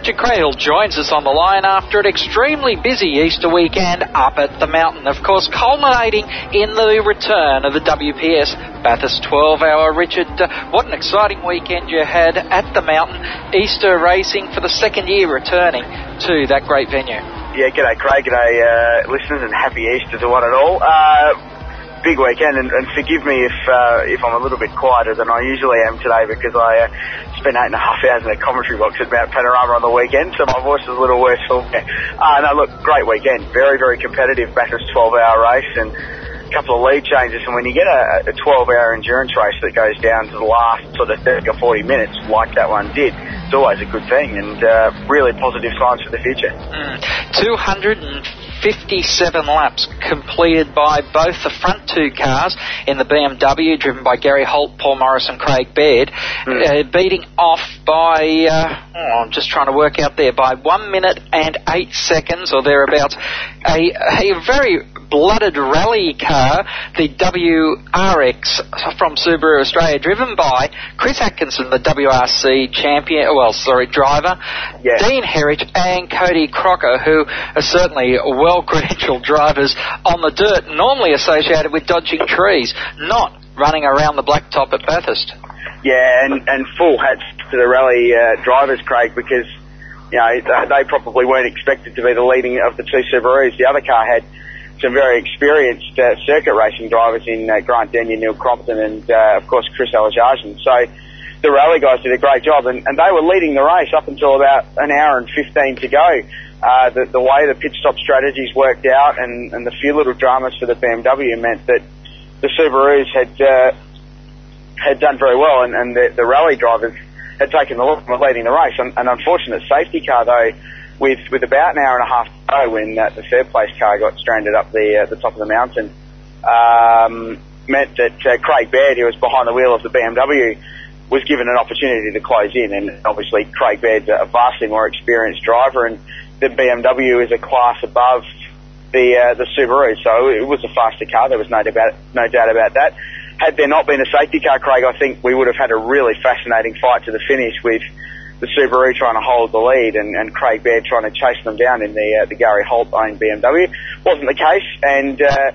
Richard Craill joins us on the line after an extremely busy Easter weekend up at the mountain. Of course, culminating in the return of the WPS Bathurst 12 hour. Richard, uh, what an exciting weekend you had at the mountain. Easter racing for the second year returning to that great venue. Yeah, g'day Craig, g'day uh, listeners, and happy Easter to one and all. Uh, big weekend, and, and forgive me if uh, if I'm a little bit quieter than I usually am today because I uh, spent eight and a half hours in a commentary box at Mount Panorama on the weekend, so my voice is a little worse for. Uh, no, look, great weekend, very very competitive Bathurst 12 hour race, and couple of lead changes. And when you get a, a 12 hour endurance race that goes down to the last sort of 30 or 40 minutes, like that one did, it's always a good thing, and uh, really positive signs for the future. Mm. 200 57 laps completed by both the front two cars in the BMW, driven by Gary Holt, Paul Morris, and Craig Baird, mm. uh, beating off by, uh, oh, I'm just trying to work out there, by one minute and eight seconds or thereabouts. A, a very blooded rally car, the WRX from Subaru Australia, driven by Chris Atkinson, the WRC champion, well, sorry, driver, yeah. Dean Herridge, and Cody Crocker, who are certainly well credentialed drivers on the dirt, normally associated with dodging trees, not running around the blacktop at Bathurst. Yeah, and, and full hats to the rally uh, drivers, Craig, because you know they probably weren't expected to be the leading of the two Subarus. The other car had some very experienced uh, circuit racing drivers in uh, Grant Denyer, Neil Crompton, and uh, of course Chris Alajajan. So the rally guys did a great job, and, and they were leading the race up until about an hour and 15 to go. Uh, the, the way the pit stop strategies worked out and, and the few little dramas for the BMW meant that the Subarus had uh, had done very well, and, and the, the rally drivers had taken the lead leading the race. An, an unfortunate safety car, though, with with about an hour and a half to go when uh, the third place car got stranded up the uh, the top of the mountain, um, meant that uh, Craig Baird, who was behind the wheel of the BMW, was given an opportunity to close in. And obviously, Craig Baird's a vastly more experienced driver, and the BMW is a class above the uh, the Subaru, so it was a faster car. There was no doubt no doubt about that. Had there not been a safety car, Craig, I think we would have had a really fascinating fight to the finish with the Subaru trying to hold the lead and, and Craig Baird trying to chase them down in the uh, the Gary Holt owned BMW. Wasn't the case, and uh,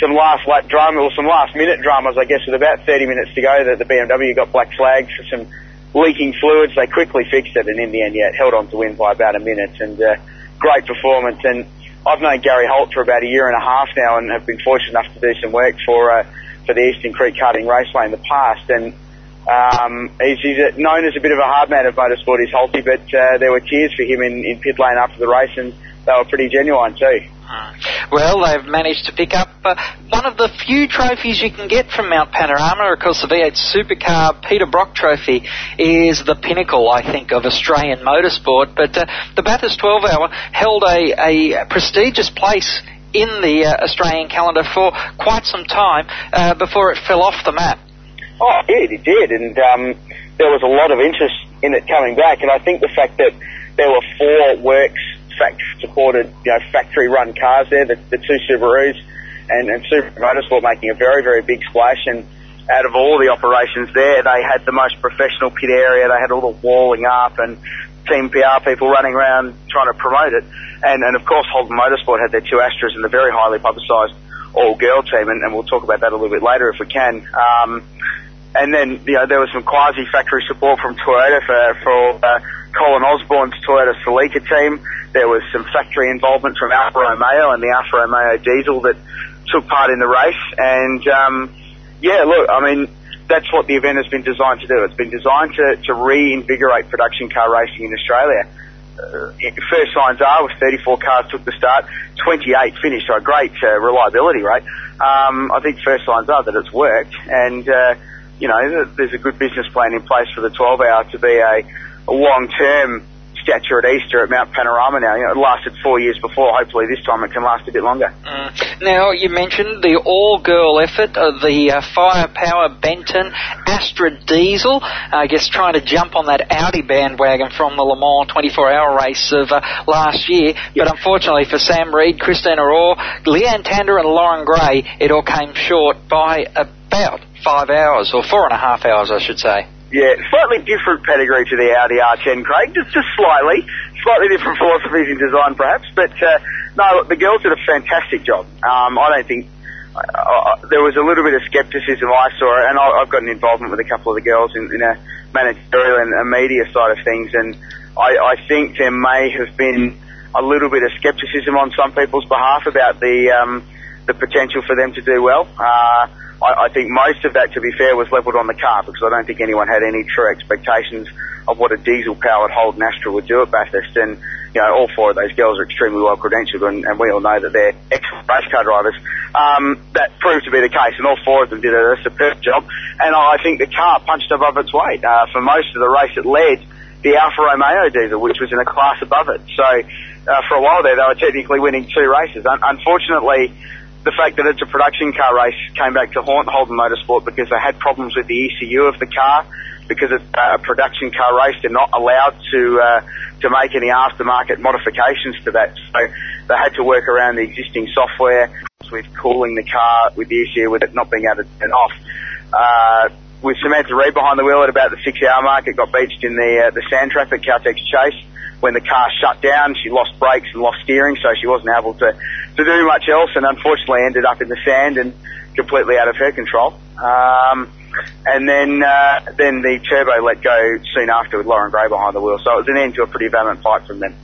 some last lap drama or some last minute dramas, I guess, with about 30 minutes to go, that the BMW got black flags for some leaking fluids. They quickly fixed it, and in the end, yeah, held on to win by about a minute. And uh, great performance. And I've known Gary Holt for about a year and a half now, and have been fortunate enough to do some work for uh, for the Eastern Creek Karting Raceway in the past. And um, he's, he's known as a bit of a hard man of motorsport, he's Holty, but uh, there were tears for him in, in pit lane after the race, and they were pretty genuine too. Well, they've managed to pick up uh, one of the few trophies you can get from Mount Panorama. Of course, the V8 Supercar Peter Brock Trophy is the pinnacle, I think, of Australian motorsport. But uh, the Bathurst 12 Hour held a, a prestigious place in the uh, Australian calendar for quite some time uh, before it fell off the map. Oh, yeah, it did, and um, there was a lot of interest in it coming back. And I think the fact that there were four works supported, you know, factory run cars there, the, the two Subarus, and, and Subaru Motorsport making a very, very big splash. And out of all the operations there, they had the most professional pit area. They had all the walling up and team PR people running around trying to promote it. And, and of course, Holden Motorsport had their two Astras and the very highly publicised all-girl team, and, and we'll talk about that a little bit later if we can. Um, and then, you know, there was some quasi-factory support from Toyota for, for uh, Colin Osborne's Toyota Celica team. There was some factory involvement from Alfa Romeo and the Alfa Romeo diesel that took part in the race. And, um, yeah, look, I mean, that's what the event has been designed to do. It's been designed to, to reinvigorate production car racing in Australia. Uh, first signs are with 34 cars took the start, 28 finished, so a great uh, reliability rate. Um, I think first signs are that it's worked, and uh, you know, there's a good business plan in place for the 12 hour to be a, a long term stature at Easter at Mount Panorama now. You know, it lasted four years before. Hopefully this time it can last a bit longer. Mm. Now, you mentioned the all-girl effort of the uh, Firepower Benton Astra Diesel. I guess trying to jump on that Audi bandwagon from the Le Mans 24-hour race of uh, last year. Yep. But unfortunately for Sam Reid, Christina Orr, Leanne Tander and Lauren Gray, it all came short by about five hours, or four and a half hours, I should say. Yeah, slightly different pedigree to the Audi R10, Craig. Just, just slightly, slightly different philosophies in design, perhaps. But uh, no, look, the girls did a fantastic job. Um, I don't think uh, there was a little bit of scepticism I saw, and I, I've got an involvement with a couple of the girls in, in a managerial and a media side of things, and I, I think there may have been a little bit of scepticism on some people's behalf about the um, the potential for them to do well. Uh, I, I think most of that, to be fair, was levelled on the car because I don't think anyone had any true expectations of what a diesel-powered Holden Astra would do at Bathurst. And you know, all four of those girls are extremely well credentialed, and, and we all know that they're excellent race car drivers. Um, that proved to be the case, and all four of them did a, a superb job. And I think the car punched above its weight. Uh, for most of the race, it led the Alfa Romeo diesel, which was in a class above it. So uh, for a while there, they were technically winning two races. Un- unfortunately, the fact that it's a production car race came back to haunt Holden Motorsport because they had problems with the ECU of the car. Because it's a production car race, they're not allowed to uh, to make any aftermarket modifications to that. So they had to work around the existing software with cooling the car with the ECU with it not being able to turn off. Uh, with Samantha Reid behind the wheel at about the six hour mark, it got beached in the uh, the sand trap at Caltex Chase when the car shut down, she lost brakes and lost steering, so she wasn't able to, to do much else, and unfortunately ended up in the sand and completely out of her control. Um, and then uh, then the turbo let go soon after with Lauren Gray behind the wheel. So it was an end to a pretty valiant fight from them.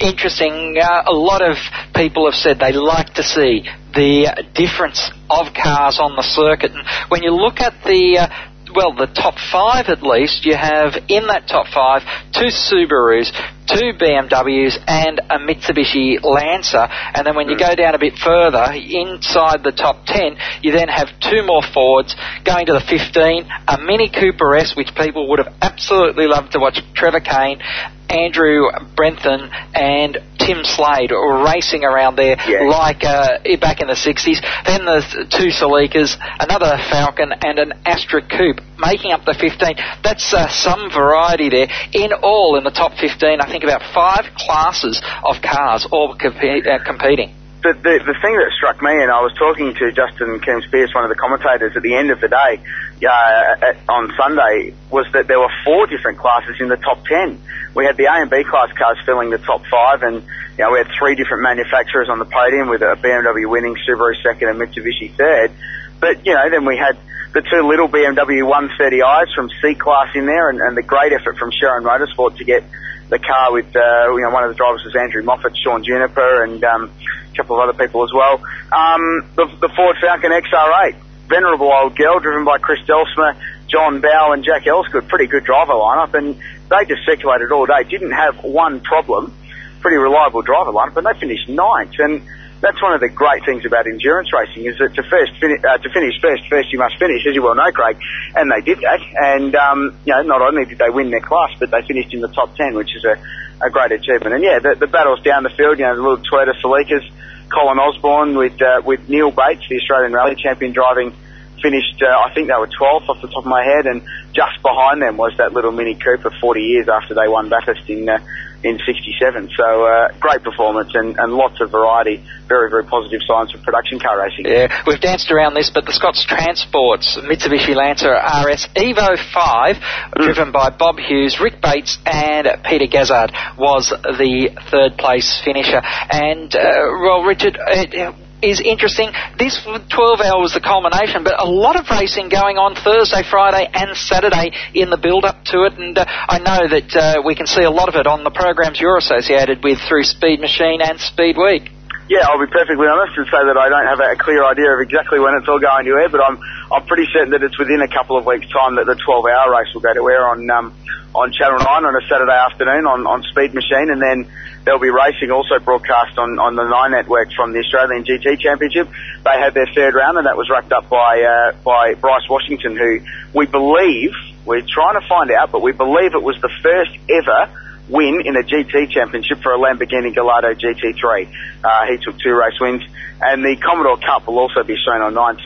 Interesting. Uh, a lot of people have said they like to see the difference of cars on the circuit. And when you look at the uh, well, the top five at least, you have in that top five two Subarus, two BMWs, and a Mitsubishi Lancer. And then when you go down a bit further, inside the top 10, you then have two more Fords. Going to the 15, a Mini Cooper S, which people would have absolutely loved to watch Trevor Kane, Andrew Brenton, and Tim Slade racing around there Yeah. like uh, back in the 60s. Then the two Celicas, another Falcon, and an Astra Coupe making up the 15. That's uh, some variety there. In all, in the top 15, I think about five classes of cars all compe- uh, competing. The, the, the thing that struck me, and I was talking to Justin Kim Pierce, one of the commentators, at the end of the day uh, at, on Sunday, was that there were four different classes in the top ten. We had the A and B class cars filling the top five, and you know, we had three different manufacturers on the podium with a BMW winning, Subaru second, and Mitsubishi third. But you know, then we had the two little BMW 130i's from C class in there, and, and the great effort from Sherrin Motorsport to get the car with, uh, you know, one of the drivers was Andrew Moffat, Sean Juniper, and um, couple of other people as well. Um, the, the Ford Falcon XR8, venerable old girl, driven by Chris Delsmer, John Bowe, and Jack Elsgood. Pretty good driver lineup, and they just circulated all day. Didn't have one problem. Pretty reliable driver lineup, and they finished ninth. And that's one of the great things about endurance racing is that to first fini- uh, to finish first, first you must finish, as you well know, Craig. And they did that. And um, you know, not only did they win their class, but they finished in the top ten, which is a, a great achievement. And yeah, the, the battles down the field, you know, the little Toyota Celicas, Colin Osborne with uh, with Neal Bates, the Australian Rally Champion, driving. Finished, uh, I think they were 12th off the top of my head, and just behind them was that little Mini Cooper 40 years after they won Bathurst in uh, in 67. So uh, great performance and, and lots of variety. Very, very positive signs for production car racing. Yeah, we've danced around this, but the Scots Transports Mitsubishi Lancer RS Evo 5, driven by Bob Hughes, Rick Bates, and Peter Gazzard, was the third place finisher. And, uh, well, Richard, it, is interesting. This 12 hour was the culmination, but a lot of racing going on Thursday, Friday, and Saturday in the build up to it. And uh, I know that uh, we can see a lot of it on the programs you're associated with through Speed Machine and Speed Week. Yeah, I'll be perfectly honest and say that I don't have a clear idea of exactly when it's all going to air, but I'm I'm pretty certain that it's within a couple of weeks' time that the 12-hour race will go to air on um, on Channel 9 on a Saturday afternoon on, on Speed Machine, and then there'll be racing also broadcast on, on the Nine Network from the Australian GT Championship. They had their third round, and that was wrapped up by uh, by Bryce Washington, who we believe we're trying to find out, but we believe it was the first ever win in a GT championship for a Lamborghini Gallardo GT3. Uh, he took two race wins, and the Commodore Cup will also be shown on Nine.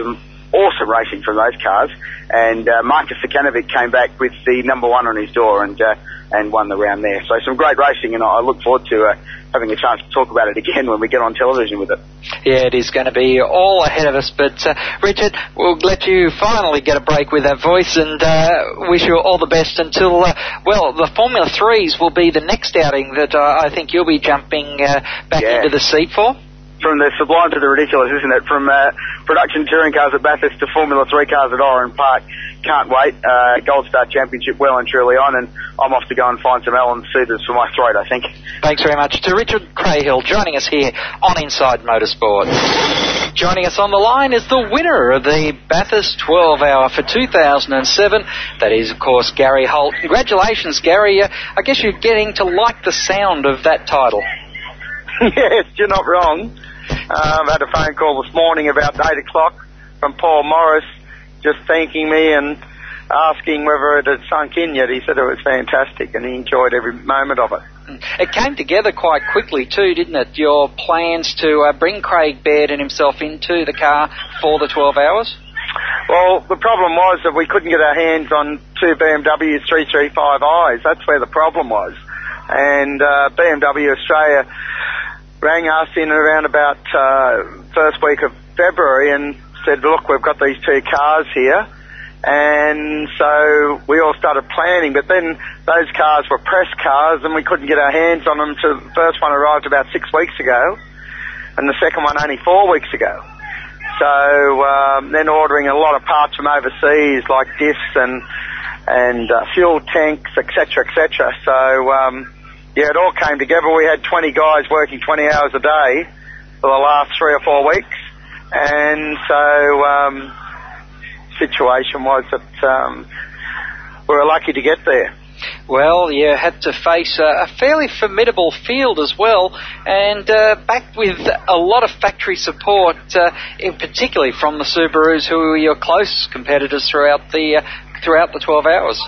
Some awesome racing from those cars. And uh, Marcus Zukanovic came back with the number one on his door and uh, and won the round there. So some great racing, and I look forward to uh, having a chance to talk about it again when we get on television with it. Yeah, it is going to be all ahead of us. But uh, Richard, we'll let you finally get a break with that voice, and uh, wish you all the best until uh, well, the Formula Threes will be the next outing that uh, I think you'll be jumping uh, back Yeah. into the seat for. From the sublime to the ridiculous, isn't it? From uh, production touring cars at Bathurst to Formula 3 cars at Oran Park. Can't wait. Uh, Gold Star Championship well and truly on, and I'm off to go and find some Allen suitors for my throat, I think. Thanks very much to Richard Craill joining us here on Inside Motorsport. Joining us on the line is the winner of the Bathurst 12 Hour for 2007. That is, of course, Gary Holt. Congratulations, Gary. Uh, I guess you're getting to like the sound of that title. yes, you're not wrong. Uh, I've had a phone call this morning about 8 o'clock from Paul Morris just thanking me and asking whether it had sunk in yet. He said it was fantastic and he enjoyed every moment of it. It came together quite quickly too, didn't it? Your plans to uh, bring Craig Baird and himself into the car for the 12 hours? Well, the problem was that we couldn't get our hands on two BMW 335i's. That's where the problem was. And uh, BMW Australia rang us in around about uh, first week of February and said, look, we've got these two cars here. And so we all started planning, but then those cars were press cars and we couldn't get our hands on them till the first one arrived about six weeks ago and the second one only four weeks ago. So um, then ordering a lot of parts from overseas like discs and and uh, fuel tanks, etc., etc. So um, yeah, it all came together. We had 20 guys working 20 hours a day for the last three or four weeks, and so um, situation was that um, we were lucky to get there. Well, you had to face a, fairly formidable field as well, and uh, backed with a lot of factory support, uh, in particularly from the Subarus, who were your close competitors throughout the uh, throughout the 12 hours.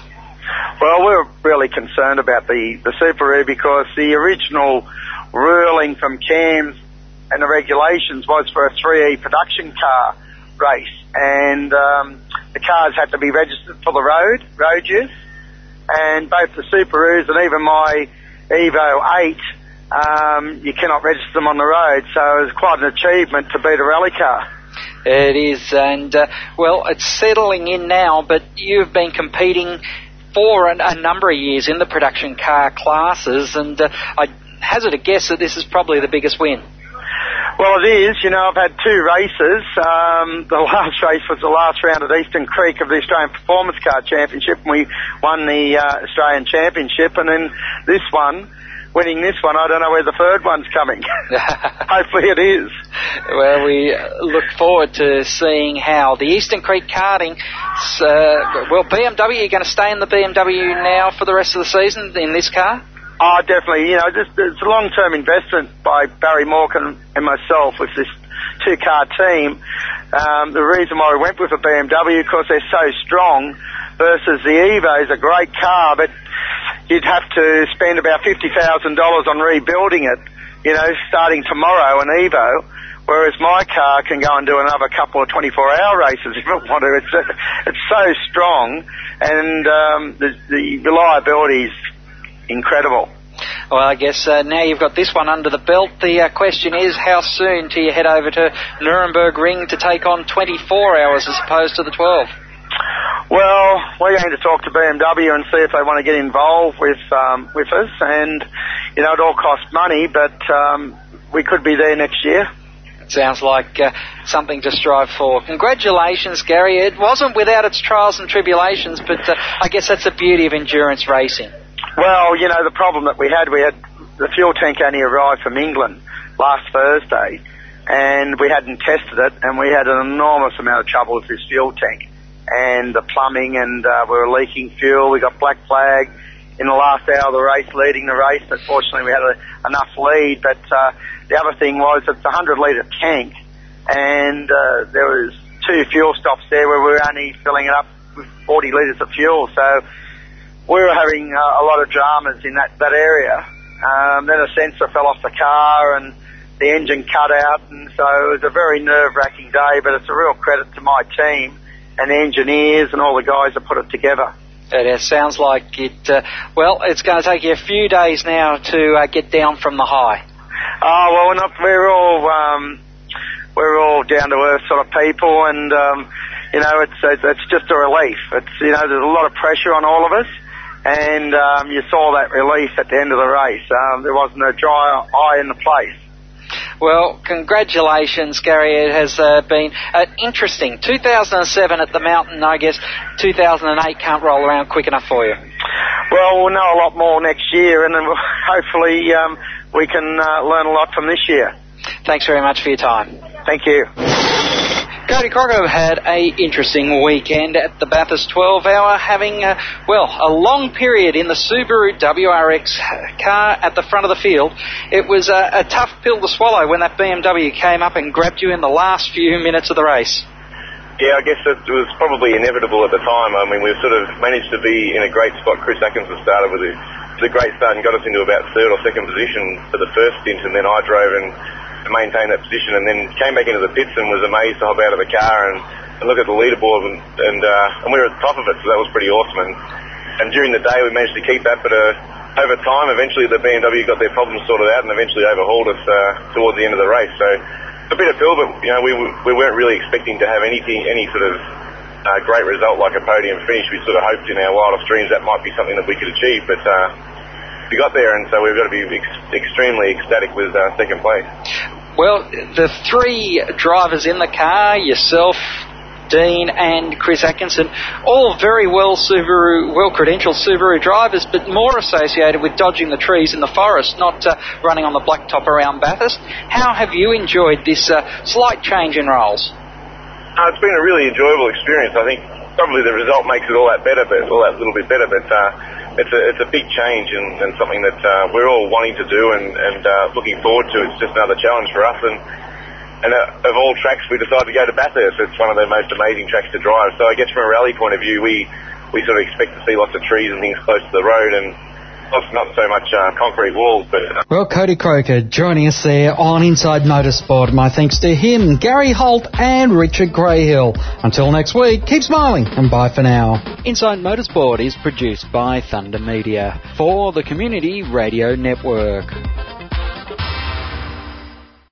Well, we're really concerned about the, the Subaru because the original ruling from CAMS and the regulations was for a 3E production car race. And um, the cars had to be registered for the road, road use. And both the Subarus and even my Evo 8, um, you cannot register them on the road. So it was quite an achievement to beat a rally car. It is, and uh, well, it's settling in now, but you've been competing for an, a number of years in the production car classes, and uh, I hazard a guess that this is probably the biggest win. Well, it is. You know, I've had two races. Um, the last race was the last round at Eastern Creek of the Australian Performance Car Championship, and we won the uh, Australian Championship. And then this one, winning this one, I don't know where the third one's coming. Hopefully it is. Well, we look forward to seeing how the Eastern Creek karting. Uh, well, BMW, you're going to stay in the BMW now for the rest of the season in this car. Oh, definitely. You know, just, it's a long-term investment by Barry Morgan and myself with this two-car team. Um, the reason why we went with a BMW because they're so strong versus the Evo is a great car, but you'd have to spend about fifty thousand dollars on rebuilding it. You know, starting tomorrow, an Evo. Whereas my car can go and do another couple of 24-hour races if it want to. It's it's so strong, and um, the, the reliability is incredible. Well, I guess uh, now you've got this one under the belt. The uh, question is, how soon do you head over to Nürburgring to take on 24 hours as opposed to the 12? Well, we're going to talk to BMW and see if they want to get involved with um, with us, and you know it all costs money, but um, we could be there next year. Sounds like uh, something to strive for. Congratulations, Gary. It wasn't without its trials and tribulations, but uh, I guess that's the beauty of endurance racing. Well, you know the problem that we had, we had the fuel tank only arrived from England last Thursday, and we hadn't tested it, and we had an enormous amount of trouble with this fuel tank and the plumbing, and uh, we were leaking fuel. We got black flag in the last hour of the race, leading the race. But fortunately, we had a, enough lead. But uh, the other thing was it's a 100 litre tank, and uh, there was two fuel stops there where we were only filling it up with 40 litres of fuel. So we were having uh, a lot of dramas in that that area. Um, then a sensor fell off the car, and the engine cut out, and so it was a very nerve-wracking day. But it's a real credit to my team and engineers and all the guys that put it together. It sounds like it. Uh, well, it's going to take you a few days now to uh, get down from the high. Oh well, we're not. We're all um, we're all down to earth sort of people, and um, you know, it's, it's it's just a relief. It's you know, there's a lot of pressure on all of us, and um, you saw that relief at the end of the race. Um, there wasn't a dry eye in the place. Well, congratulations, Gary. It has uh, been uh, interesting. 2007 at the mountain, I guess 2008 can't roll around quick enough for you. Well, we'll know a lot more next year, and then hopefully um, we can uh, learn a lot from this year. Thanks very much for your time. Thank you. Cody Crocker had a interesting weekend at the Bathurst 12 hour, having, uh, well, a long period in the Subaru WRX car at the front of the field. It was a, a tough pill to swallow when that BMW came up and grabbed you in the last few minutes of the race. Yeah, I guess it was probably inevitable at the time. I mean, we sort of managed to be in a great spot. Chris Atkinson started with a, a great start and got us into about third or second position for the first stint, and then I drove and to maintain that position, and then came back into the pits and was amazed to hop out of the car and, and look at the leaderboard, and and, uh, and we were at the top of it, so that was pretty awesome. And, and during the day, we managed to keep that, but uh, over time, eventually the BMW got their problems sorted out, and eventually overhauled us uh, towards the end of the race. So a bit of pill, but you know we we weren't really expecting to have anything any sort of uh, great result like a podium finish. We sort of hoped in our wildest dreams that might be something that we could achieve, but. Uh, we got there, and so we've got to be ex- extremely ecstatic with uh, second place. Well, the three drivers in the car, yourself, Dean and Chris Atkinson, all very well Subaru, well credentialed Subaru drivers, but more associated with dodging the trees in the forest, not uh, running on the blacktop around Bathurst. How have you enjoyed this uh, slight change in roles? Uh, it's been a really enjoyable experience. I think probably the result makes it all that better, but all that little bit better. But uh, it's a it's a big change and, and something that uh, we're all wanting to do and and uh, looking forward to. It's just another challenge for us. And and uh, of all tracks, we decided to go to Bathurst. It's one of the most amazing tracks to drive. So I guess from a rally point of view, we we sort of expect to see lots of trees and things close to the road and not so much uh, concrete walls, but. Uh, well, Cody Crocker joining us there on Inside Motorsport. My thanks to him, Gary Holt, and Richard Grayhill. Until next week, keep smiling and bye for now. Inside Motorsport is produced by Thunder Media for the Community Radio Network.